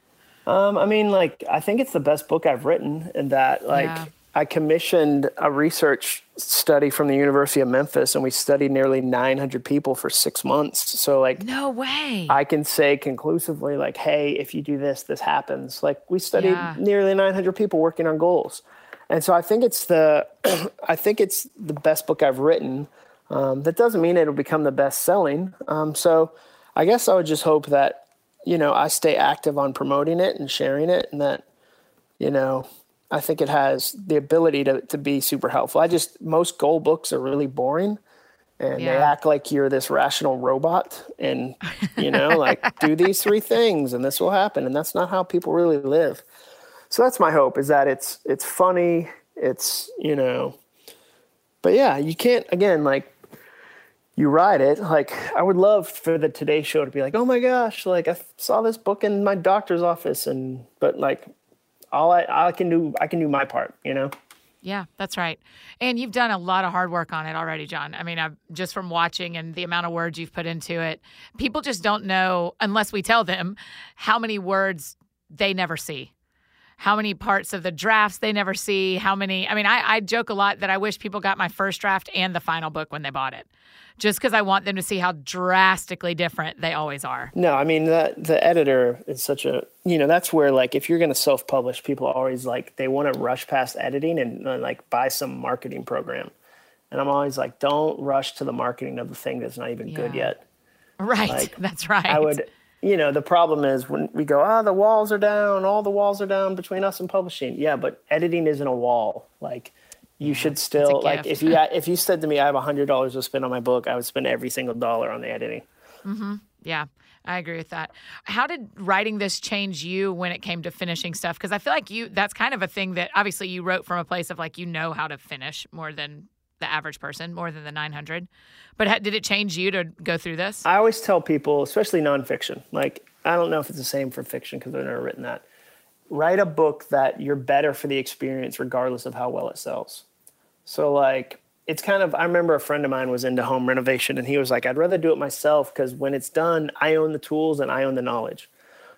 S2: Um, I mean, like, I think it's the best book I've written, in that, like,
S1: Yeah.
S2: I commissioned a research study from the University of Memphis, and we studied nearly 900 people for six months. So, like,
S1: No way.
S2: I can say conclusively, like, hey, if you do this, this happens. Like we studied
S1: Yeah.
S2: nearly 900 people working on goals, and so I think it's the, I think it's the best book I've written. Um, that doesn't mean it'll become the best selling. Um, so I guess I would just hope that you know I stay active on promoting it and sharing it, and that you know I think it has the ability to to be super helpful. I just most goal books are really boring and they act like you're this rational robot and you know like do these three things and this will happen and that's not how people really live so that's my hope is that it's it's funny it's you know but yeah you can't again like you write it like i would love for the today show to be like oh my gosh like i saw this book in my doctor's office and but like all i i can do i can do my part you know
S1: Yeah, that's right. And you've done a lot of hard work on it already, Jon. I mean, I've just from watching and the amount of words you've put into it, people just don't know unless we tell them how many words they never see. How many parts of the drafts they never see, how many I mean, I, I joke a lot that I wish people got my first draft and the final book when they bought it. Just because I want them to see how drastically different they always are.
S2: No, I mean the the editor is such a you know that's where like if you're going to self publish, people always like they want to rush past editing and uh, like buy some marketing program, and I'm always like, don't rush to the marketing of the thing that's not even good yet.
S1: Right.
S2: Like,
S1: that's right.
S2: I would, you know, the problem is when we go, ah, the walls are down, all the walls are down between us and publishing. Yeah, but editing isn't a wall. Like you should still like if you if you said to me, I have a hundred dollars to spend on my book, I would spend every single dollar on the editing.
S1: Yeah, I agree with that. How did writing this change you when it came to finishing stuff? Because I feel like you, that's kind of a thing that obviously you wrote from a place of like, you know how to finish more than the average person, more than the 900. But ha- did it change you to go through this?
S2: I always tell people, especially nonfiction, like I don't know if it's the same for fiction because I've never written that. Write a book that you're better for the experience, regardless of how well it sells. So like it's kind of I remember a friend of mine was into home renovation and he was like, I'd rather do it myself because when it's done, I own the tools and I own the knowledge.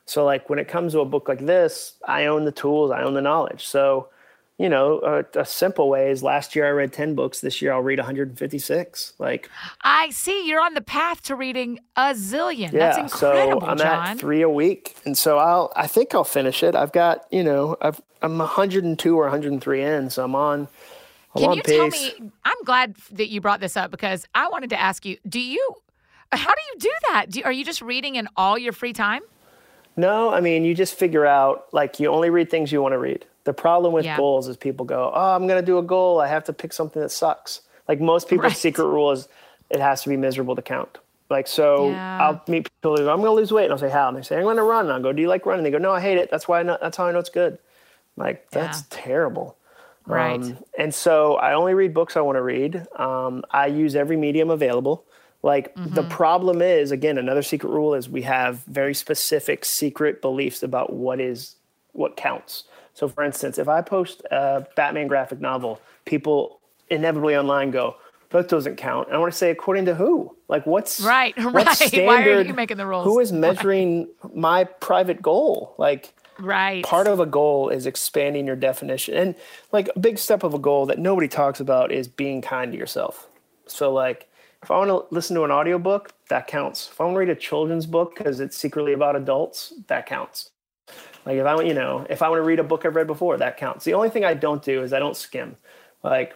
S2: So like when it comes to a book like this, I own the tools, I own the knowledge. So you know, a, a, simple way is last year I read 10 books. This year I'll read 156. Like,
S1: I see you're on the path to reading a zillion.
S2: Yeah,
S1: That's incredible,
S2: so I'm
S1: Jon.
S2: at three a week. And so I'll, I think I'll finish it. I've got, you know, I've, I'm 102 or 103 in. So I'm on, I'm
S1: Can
S2: on
S1: you
S2: pace.
S1: tell me? I'm glad that you brought this up because I wanted to ask you, do you, how do you do that? Do, are you just reading in all your free time?
S2: No, I mean, you just figure out, like, you only read things you want to read. The problem with
S1: Yeah.
S2: goals is people go, oh, I'm going to do a goal. I have to pick something that sucks. Like most people's
S1: Right.
S2: secret rule is it has to be miserable to count. Like, so
S1: Yeah.
S2: I'll meet people who go, I'm going to lose weight. And I'll say, how? And they say, I'm going to run. And I'll go, do you like running? They go, no, I hate it. That's why I know, that's how I know it's good. I'm like, that's
S1: Yeah.
S2: terrible.
S1: Right.
S2: Um, and so I only read books I want to read. Um, I use every medium available. Like the
S1: Mm-hmm.
S2: problem is, again, another secret rule is we have very specific secret beliefs about what is what counts. So, for instance, if I post a Batman graphic novel, people inevitably online go, "That doesn't count." And I want to say, according to who? Like, what's
S1: Right,
S2: what
S1: right. Why are you making the rules?
S2: Who is measuring my private goal? Like,
S1: Right.
S2: part of a goal is expanding your definition and like a big step of a goal that nobody talks about is being kind to yourself so like if i want to listen to an audiobook that counts if i want to read a children's book because it's secretly about adults that counts like if i want you know if i want to read a book i've read before that counts the only thing i don't do is i don't skim like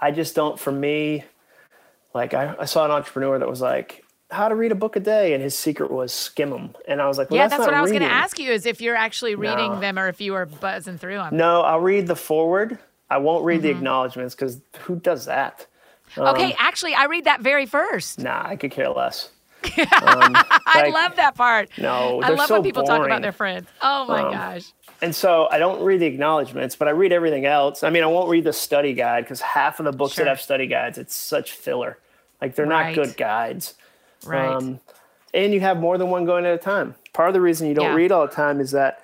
S2: i just don't for me like i, I saw an entrepreneur that was like how to read a book a day and his secret was skim them and i was like well,
S1: yeah,
S2: that's,
S1: that's what I was going to ask you is if you're actually reading
S2: No.
S1: them or if you are buzzing through them.
S2: No, I'll read the forward. I won't read
S1: Mm-hmm.
S2: the acknowledgments because who does that?
S1: okay, actually, I read that very first.
S2: Nah, I could care less.
S1: I
S2: Like,
S1: love that part.
S2: No,
S1: I love
S2: so
S1: when people talk about
S2: boring.
S1: their friends. Oh my
S2: Um,
S1: gosh.
S2: And so I don't read the acknowledgments, but I read everything else. I mean, I won't read the study guide because half of the books
S1: Sure.
S2: that have study guides, it's such filler. Like they're
S1: Right.
S2: not good guides.
S1: Right.
S2: Um, and you have more than one going at a time. Part of the reason you don't
S1: Yeah.
S2: read all the time is that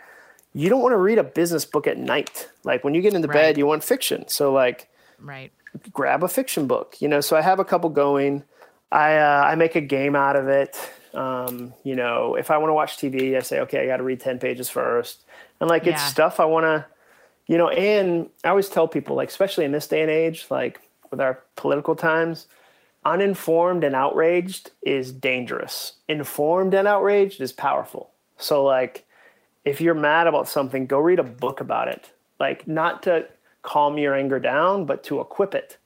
S2: you don't want to read a business book at night. Like when you get into
S1: Right.
S2: bed, you want fiction. So like
S1: right.
S2: grab a fiction book. You know, so I have a couple going. I uh, I make a game out of it. Um, you know, if I want to watch TV, I say, okay, I got to read ten pages first, and like it's stuff I want to, you know. And I always tell people, like, especially in this day and age, like with our political times, uninformed and outraged is dangerous. Informed and outraged is powerful. So like, if you're mad about something, go read a book about it. Like not to calm your anger down, but to equip it.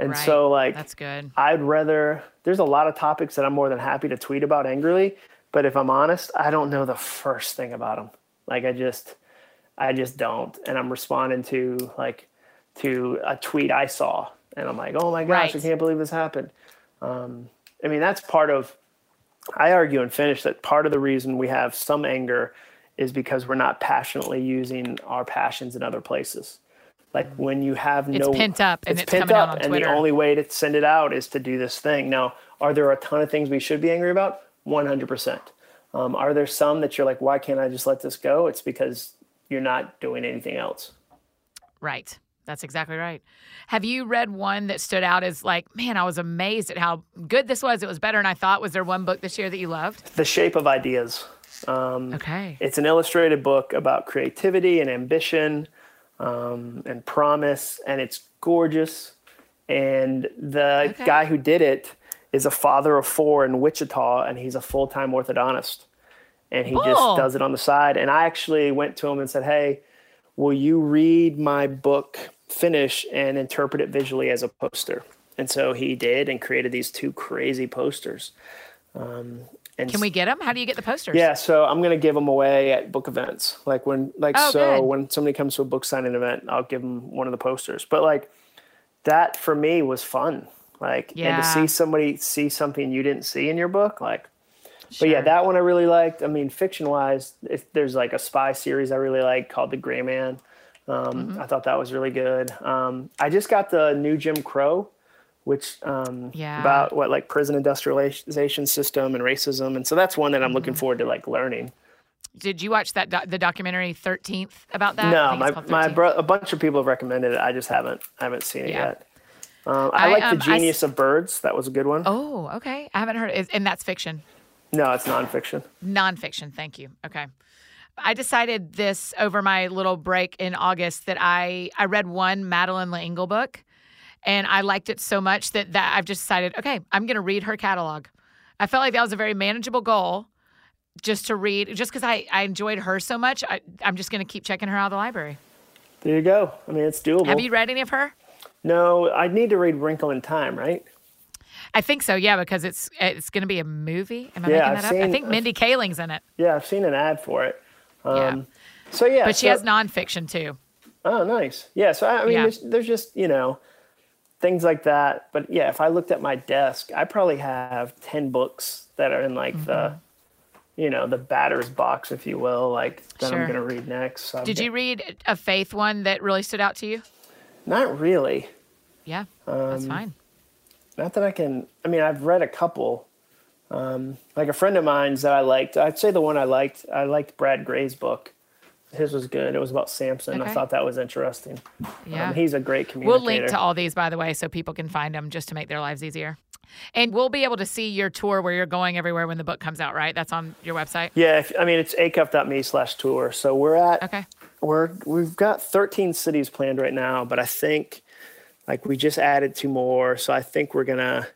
S2: And
S1: Right.
S2: so like
S1: That's good.
S2: I'd rather there's a lot of topics that I'm more than happy to tweet about angrily, but if I'm honest, I don't know the first thing about them. Like I just I just don't and I'm responding to like to a tweet I saw and I'm like, "Oh my gosh, I can't believe this happened." Um I mean, that's part of I argue and finish that part of the reason we have some anger is because we're not passionately using our passions in other places. Like when you have
S1: It's
S2: no
S1: pent up and it's
S2: pent
S1: coming out
S2: up,
S1: on
S2: and the only way to send it out is to do this thing. Now, are there a ton of things we should be angry about? One hundred percent. Um, Are there some that you're like, why can't I just let this go? It's because you're not doing anything else.
S1: Right. That's exactly right. Have you read one that stood out as like, man, I was amazed at how good this was. It was better than I thought. Was there one book this year that you loved?
S2: The Shape of Ideas. Um,
S1: Okay.
S2: It's an illustrated book about creativity and ambition um, and promise, and it's gorgeous. And the
S1: Okay.
S2: guy who did it is a father of four in Wichita, and he's a full time orthodontist. And he
S1: Cool.
S2: just does it on the side. And I actually went to him and said, Hey, will you read my book, finish, and interpret it visually as a poster? And so he did and created these two crazy posters. Um, and
S1: Can we get them? How do you get the posters?
S2: yeah, so I'm gonna give them away at book events. Like when, like
S1: Oh,
S2: so,
S1: good.
S2: when somebody comes to a book signing event, I'll give them one of the posters. But like that for me was fun. Like and to see somebody see something you didn't see in your book, like. But yeah, that one I really liked. I mean, fiction wise, if there's like a spy series I really like called The Gray Man. Um,
S1: Mm-hmm.
S2: I thought that was really good. Um, I just got the new Jim Crow, which um,
S1: Yeah.
S2: about what like prison industrialization system and racism, and so that's one that I'm looking
S1: Mm-hmm.
S2: forward to like learning.
S1: Did you watch that doc- the documentary Thirteenth about that?
S2: No, my my bro- a bunch of people have recommended it. I just haven't I haven't seen it
S1: Yeah.
S2: yet. Um, I,
S1: I,
S2: like
S1: um,
S2: the
S1: I
S2: Genius of Birds. That was a good one.
S1: Oh, okay. I haven't heard. It. And that's fiction,
S2: No, it's nonfiction.
S1: nonfiction. Thank you. Okay. I decided this over my little break in August that I I read one Madeleine L'Engle book and I liked it so much that that I've just decided, okay, I'm going to read her catalog. I felt like that was a very manageable goal just to read just because I, I enjoyed her so much I, i'm just going to keep checking her out of the library
S2: There you go. I mean, it's doable.
S1: have you read any of her
S2: no, I need to read Wrinkle in Time, right?
S1: i think so yeah because it's it's going to be a movie am i
S2: Yeah,
S1: making
S2: I've
S1: that up i think mindy kaling's in it
S2: Yeah, I've seen an ad for it. Um,
S1: Yeah.
S2: So yeah,
S1: but she
S2: so-
S1: has nonfiction too
S2: Oh, nice. Yeah. So I I mean,
S1: Yeah.
S2: there's, there's just you know things like that. But yeah, if I looked at my desk, I probably have ten books that are in like the,
S1: Mm-hmm.
S2: you know, the batter's box, if you will, like that
S1: Sure.
S2: I'm gonna read next. So
S1: did
S2: got-
S1: you read a faith one that really stood out to you
S2: Not really.
S1: yeah
S2: Um,
S1: that's fine
S2: Not that I can. I mean, I've read a couple. Um, like a friend of mine's that I liked. I'd say the one I liked. I liked Brad Gray's book. His was good. It was about Samson. I thought that was interesting.
S1: yeah
S2: Um, he's a great communicator.
S1: We'll link to all these, by the way, so people can find them just to make their lives easier. And we'll be able to see your tour where you're going everywhere when the book comes out, right? That's on your website.
S2: Yeah, I mean it's acuff.me slash tour. So we're at
S1: Okay.
S2: we're we've got 13 cities planned right now, but I think like we just added two more, so I think we're gonna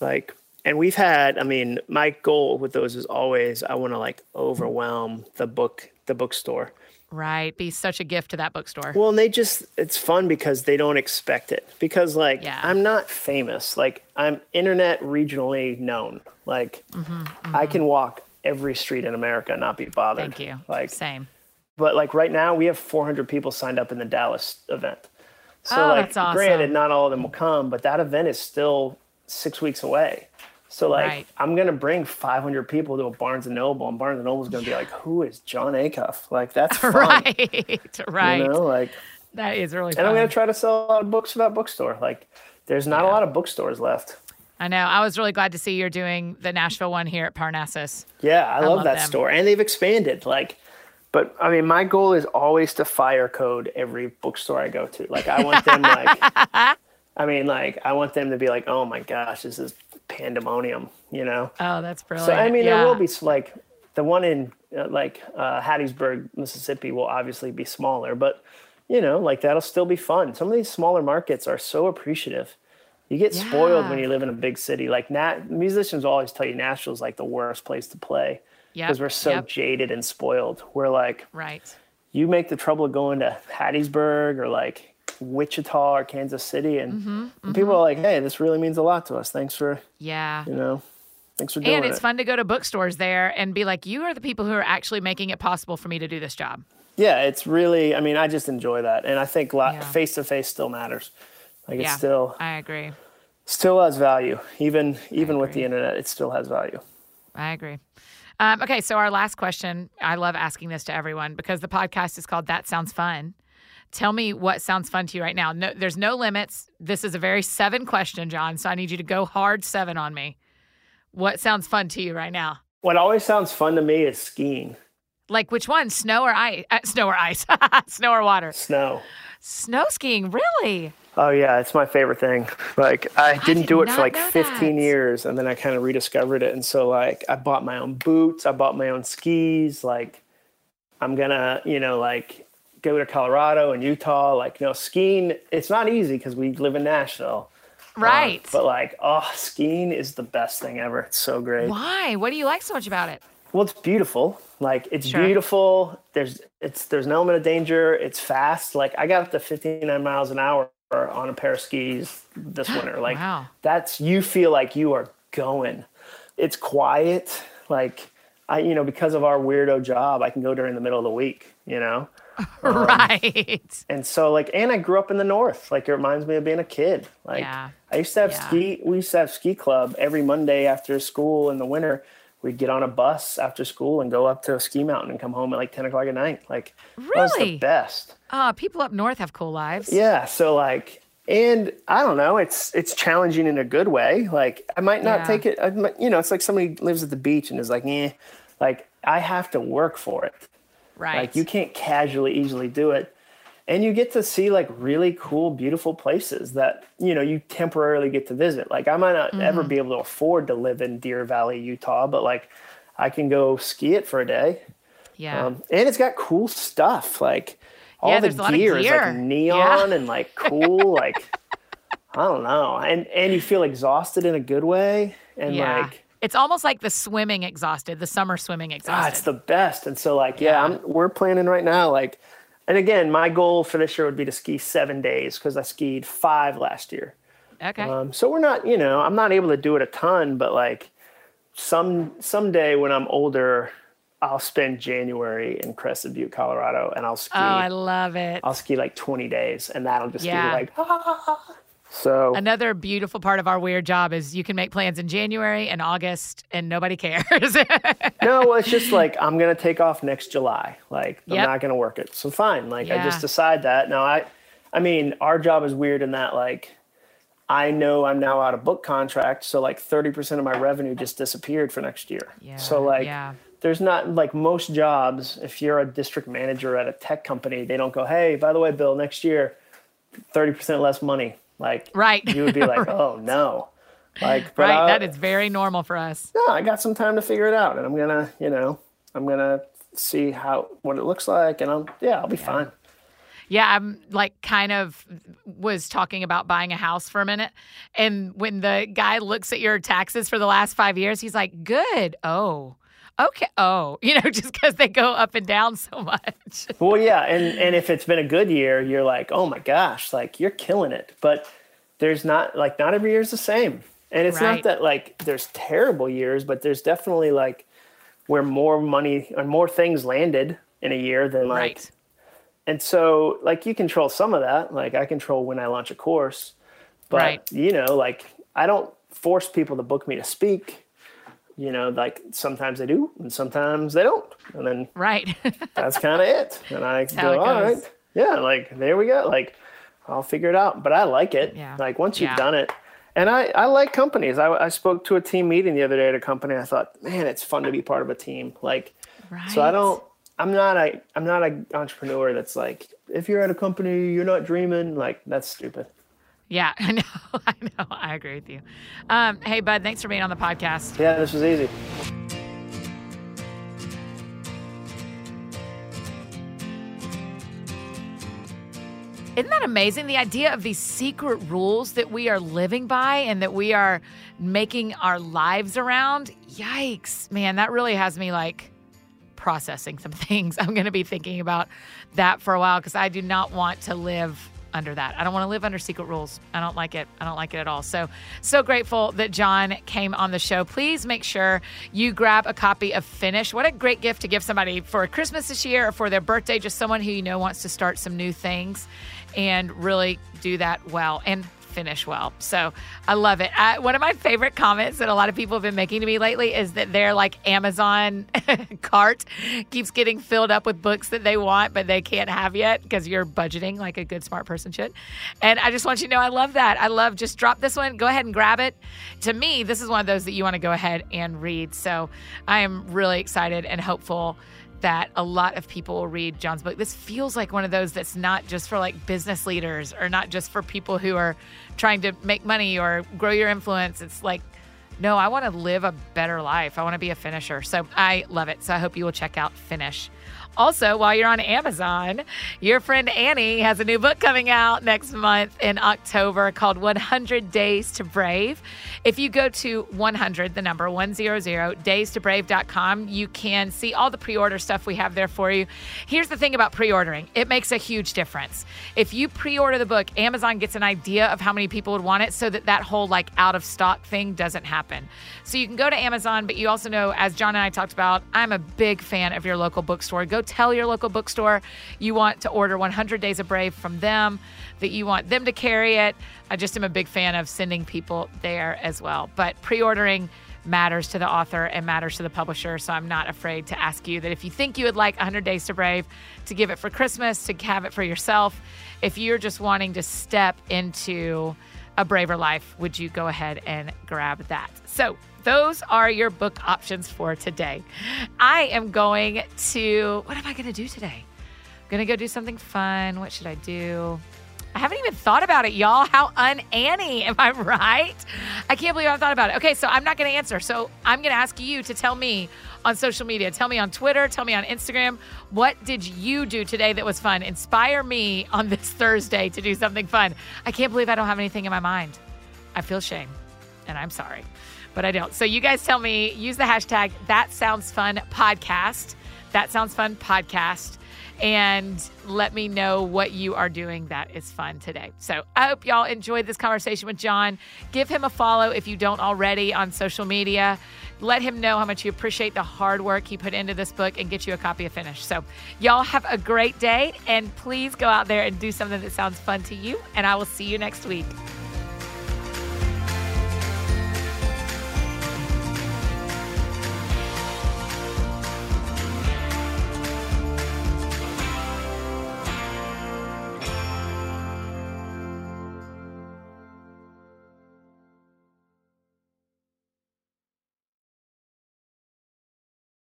S2: like and we've had I mean my goal with those is always I want to like overwhelm the book the bookstore.
S1: Right. Be such a gift to that bookstore.
S2: Well, and they just it's fun because they don't expect it. Because like
S1: Yeah.
S2: I'm not famous. Like I'm internet regionally known. Like
S1: Mm-hmm,
S2: I can walk every street in America and not be bothered.
S1: Thank you.
S2: Like
S1: Same.
S2: but like right now we have 400 people signed up in the Dallas event. So
S1: Oh,
S2: like
S1: that's awesome.
S2: granted not all of them will come, but that event is still 6 weeks away. So like
S1: Right.
S2: I'm going to bring 500 people to a Barnes and Noble and Barnes and Noble is going to be like who is Jon Acuff? Like that's fun.
S1: Right. Right.
S2: You know, like
S1: That is really
S2: and
S1: fun.
S2: I'm going to try to sell a lot of books for that bookstore. Like there's not a lot of bookstores left.
S1: I know. I was really glad to see you're doing the Nashville one here at Parnassus.
S2: Yeah, I, love,
S1: love
S2: that
S1: them.
S2: store, and they've expanded. Like, but I mean, my goal is always to fire code every bookstore I go to. Like, I want them like, I mean, like, I want them to be like, oh my gosh, this is pandemonium, you know.
S1: Oh, that's brilliant.
S2: So I mean,
S1: yeah.
S2: there will be like the one in uh, like uh, Hattiesburg, Mississippi, will obviously be smaller, but you know, like that'll still be fun. Some of these smaller markets are so appreciative. You get spoiled when you live in a big city. Like Nat, musicians always tell you Nashville's like the worst place to play
S1: Yep,
S2: because we're so
S1: yep.
S2: jaded and spoiled. We're like,
S1: Right.
S2: you make the trouble of going to Hattiesburg or like Wichita or Kansas City, and,
S1: Mm-hmm,
S2: and people are like, hey, this really means a lot to us. Thanks for
S1: Yeah.
S2: you know, thanks for doing it.
S1: And it's
S2: it.
S1: fun to go to bookstores there and be like, you are the people who are actually making it possible for me to do this job.
S2: Yeah, it's really. I mean, I just enjoy that, and I think face to face still matters. Like it
S1: yeah.
S2: still
S1: I agree.
S2: still has value, even even with the internet, it still has value.
S1: I agree. Um, okay, so our last question. I love asking this to everyone because the podcast is called That Sounds Fun. Tell me what sounds fun to you right now. No, there's no limits. This is a very seven question, Jon. So I need you to go hard seven on me. What sounds fun to you right now?
S2: What always sounds fun to me is skiing,
S1: Like which one? Snow or ice? Uh, snow or ice? snow or water?
S2: snow.
S1: Snow skiing, really?
S2: Oh yeah, it's my favorite thing. Like I didn't
S1: did
S2: do it for like 15
S1: that.
S2: years, and then I kind of rediscovered it, and so like I bought my own boots, I bought my own skis. Like I'm gonna, you know, like go to Colorado and Utah. Like you know, skiing. It's not easy because we live in Nashville. Um,
S1: Right.
S2: but like, oh, skiing is the best thing ever. It's so great.
S1: Why? What do you like so much about it?
S2: Well, it's beautiful. Like it's
S1: Sure.
S2: beautiful. There's it's there's an element of danger. It's fast. Like I got up to 59 miles an hour on a pair of skis this winter. Like
S1: Wow.
S2: that's you feel like you are going. It's quiet. Like I you know because of our weirdo job, I can go during the middle of the week. You know.
S1: right.
S2: And so like and I grew up in the north. Like it reminds me of being a kid. Like
S1: Yeah.
S2: I used to have
S1: Yeah.
S2: ski we used to have ski club every Monday after school in the winter. We'd get on a bus after school and go up to a ski mountain and come home at like ten o'clock at night. Like that was the
S1: Really?
S2: best.
S1: Uh, people up north have cool lives.
S2: Yeah. So like and I don't know, it's it's challenging in a good way. Like I might not
S1: Yeah.
S2: take it I might, you know, it's like somebody lives at the beach and is like, eh, like I have to work for it.
S1: Right.
S2: Like you can't casually easily do it. And you get to see like really cool, beautiful places that, you know, you temporarily get to visit. Like I might not ever be able to afford to live in Deer Valley, Utah, but like I can go ski it for a day.
S1: Yeah.
S2: Um, and it's got cool stuff like all
S1: Yeah,
S2: the
S1: there's a lot of
S2: gear is like neon and like cool. like I don't know, and and you feel exhausted in a good way, and
S1: yeah.
S2: like
S1: it's almost like the swimming exhausted, the summer swimming
S2: ah,
S1: exhausted.
S2: it's the best. And so like yeah,
S1: Yeah.
S2: I'm, we're planning right now like, and again, my goal for this year would be to ski seven days because I skied five last year.
S1: okay.
S2: Um, so we're not, you know, I'm not able to do it a ton, but like some someday when I'm older, I'll spend January in Crested Butte, Colorado, and I'll ski.
S1: oh, I love it.
S2: I'll ski like 20 days, and that'll just
S1: Yeah.
S2: be like, ah. So
S1: Another beautiful part of our weird job is you can make plans in January and August and nobody cares.
S2: no, well, it's just like I'm gonna take off next July. Like I'm
S1: Yep.
S2: not gonna work it. So fine. Like I just decide that. Now I, I mean, our job is weird in that like. I know I'm now out of book contract, so like 30% of my revenue just disappeared for next year.
S1: Yeah,
S2: so like
S1: yeah.
S2: there's not like most jobs if you're a district manager at a tech company they don't go hey by the way bill next year 30% less money like
S1: Right.
S2: you would be like oh no like
S1: right.
S2: I,
S1: that is very normal for us.
S2: no i got some time to figure it out and i'm gonna you know i'm gonna see how what it looks like and i'll yeah i'll be fine
S1: Yeah, I'm like kind of was talking about buying a house for a minute. And when the guy looks at your taxes for the last five years, he's like, good. Oh, okay. Oh, you know, just because they go up and down so much.
S2: well yeah and and if it's been a good year you're like oh my gosh like you're killing it but there's not like not every year's the same and it's
S1: Right.
S2: not that like there's terrible years but there's definitely like where more money and more things landed in a year than like
S1: right.
S2: and so like you control some of that like i control when i launch a course but
S1: Right.
S2: you know like i don't force people to book me to speak you know like sometimes they do and sometimes they don't and then
S1: Right.
S2: that's kind of it and i
S1: how
S2: go all
S1: goes.
S2: right yeah like there we go like i'll figure it out but i like it
S1: Yeah.
S2: like once you've
S1: Yeah.
S2: done it and I, I like companies I, I spoke to a team meeting the other day at a company i thought man it's fun to be part of a team like
S1: right.
S2: so I don't. I'm not a. I'm not an entrepreneur that's like, if you're at a company, you're not dreaming. Like that's stupid.
S1: Yeah, I know. I know. I agree with you. Um, hey, bud, thanks for being on the podcast.
S2: Yeah, this was easy.
S1: Isn't that amazing? The idea of these secret rules that we are living by and that we are making our lives around. Yikes, man, that really has me like processing some things. I'm going to be thinking about that for a while because I do not want to live under that. I don't want to live under secret rules. I don't like it. I don't like it at all. So, so grateful that Jon came on the show. Please make sure you grab a copy of Finish. What a great gift to give somebody for Christmas this year or for their birthday, just someone who you know wants to start some new things and really do that well and finish well. So I love it. One of my favorite comments that a lot of people have been making to me lately is that their like Amazon cart keeps getting filled up with books that they want, but they can't have yet because you're budgeting like a good smart person should. And I just want you to know I love that. I love just drop this one, go ahead and grab it. To me, this is one of those that you want to go ahead and read. So I am really excited and hopeful that a lot of people will read Jon's book. This feels like one of those that's not just for like business leaders or not just for people who are trying to make money or grow your influence. It's like, no, I want to live a better life. I want to be a finisher. So I love it. So I hope you will check out Finish. Also, while you're on Amazon, your friend Annie has a new book coming out next month in October called 100 Days to Brave. If you go to 100, the number 100, days to daystobrave.com, you can see all the pre order stuff we have there for you. Here's the thing about pre ordering it makes a huge difference. If you pre order the book, Amazon gets an idea of how many people would want it so that that whole like out of stock thing doesn't happen. So you can go to Amazon, but you also know, as Jon and I talked about, I'm a big fan of your local bookstore. Go tell your local bookstore you want to order 100 Days of Brave from them, that you want them to carry it. I just am a big fan of sending people there as well. But pre ordering matters to the author and matters to the publisher. So I'm not afraid to ask you that if you think you would like 100 Days to Brave, to give it for Christmas, to have it for yourself, if you're just wanting to step into a braver life, would you go ahead and grab that? So, those are your book options for today. I am going to, what am I going to do today? I'm going to go do something fun. What should I do? I haven't even thought about it, y'all. How un Annie, am I right? I can't believe I haven't thought about it. Okay, so I'm not going to answer. So I'm going to ask you to tell me on social media. Tell me on Twitter, tell me on Instagram. What did you do today that was fun? Inspire me on this Thursday to do something fun. I can't believe I don't have anything in my mind. I feel shame and I'm sorry, but I don't. So you guys tell me, use the hashtag that sounds fun podcast. That sounds fun podcast and let me know what you are doing that is fun today. So I hope y'all enjoyed this conversation with Jon. Give him a follow if you don't already on social media. Let him know how much you appreciate the hard work he put into this book and get you a copy of Finish. So, y'all have a great day and please go out there and do something that sounds fun to you. And I will see you next week.